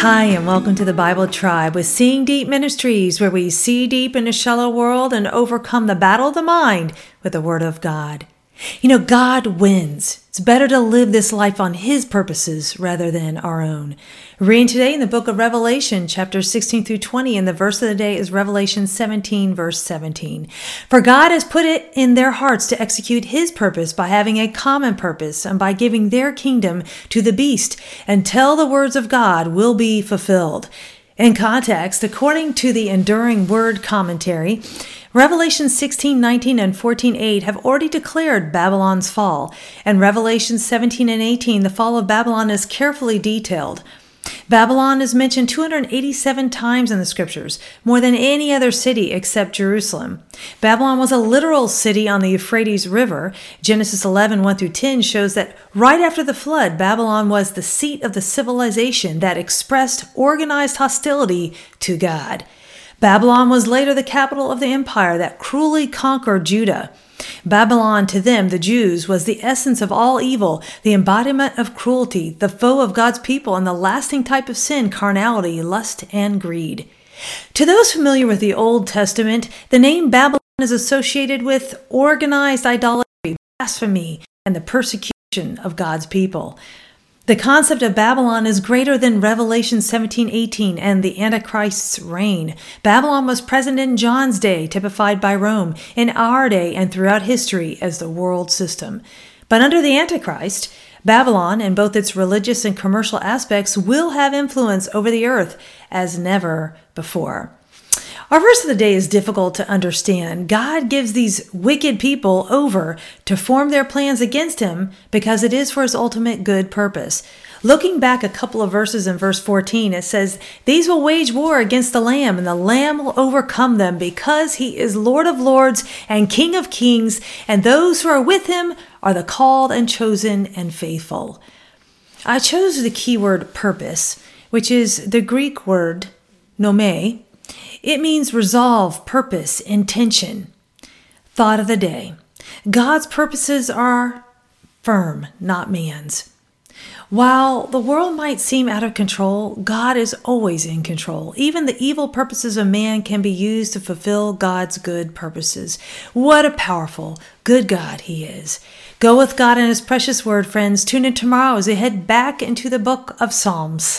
Hi, and welcome to the Bible Tribe with Seeing Deep Ministries, where we see deep in a shallow world and overcome the battle of the mind with the Word of God. You know, God wins. It's better to live this life on His purposes rather than our own. Reading today in the book of Revelation, chapter 16 through 20, and the verse of the day is Revelation 17, verse 17. For God has put it in their hearts to execute His purpose by having a common purpose and by giving their kingdom to the beast until the words of God will be fulfilled. In context, according to the Enduring Word Commentary, Revelation 16, 19, and 14, 8 have already declared Babylon's fall, and Revelation 17 and 18, the fall of Babylon is carefully detailed. Babylon is mentioned 287 times in the scriptures, more than any other city except Jerusalem. Babylon was a literal city on the Euphrates River. Genesis 11, 1 through 10 shows that right after the flood, Babylon was the seat of the civilization that expressed organized hostility to God. Babylon was later the capital of the empire that cruelly conquered Judah. Babylon to them, the Jews, was the essence of all evil, the embodiment of cruelty, the foe of God's people, and the lasting type of sin, carnality, lust, and greed. To those familiar with the Old Testament, the name Babylon is associated with organized idolatry, blasphemy, and the persecution of God's people. The concept of Babylon is greater than Revelation 17:18 and the Antichrist's reign. Babylon was present in John's day, typified by Rome, in our day and throughout history as the world system. But under the Antichrist, Babylon, in both its religious and commercial aspects, will have influence over the earth as never before. Our verse of the day is difficult to understand. God gives these wicked people over to form their plans against him because it is for his ultimate good purpose. Looking back a couple of verses in verse 14, it says, These will wage war against the Lamb, and the Lamb will overcome them because he is Lord of lords and King of kings, and those who are with him are the called and chosen and faithful. I chose the keyword purpose, which is the Greek word nome, it means resolve, purpose, intention. Thought of the day God's purposes are firm, not man's. While the world might seem out of control, God is always in control. Even the evil purposes of man can be used to fulfill God's good purposes. What a powerful, good God He is. Go with God and His precious word, friends. Tune in tomorrow as we head back into the book of Psalms.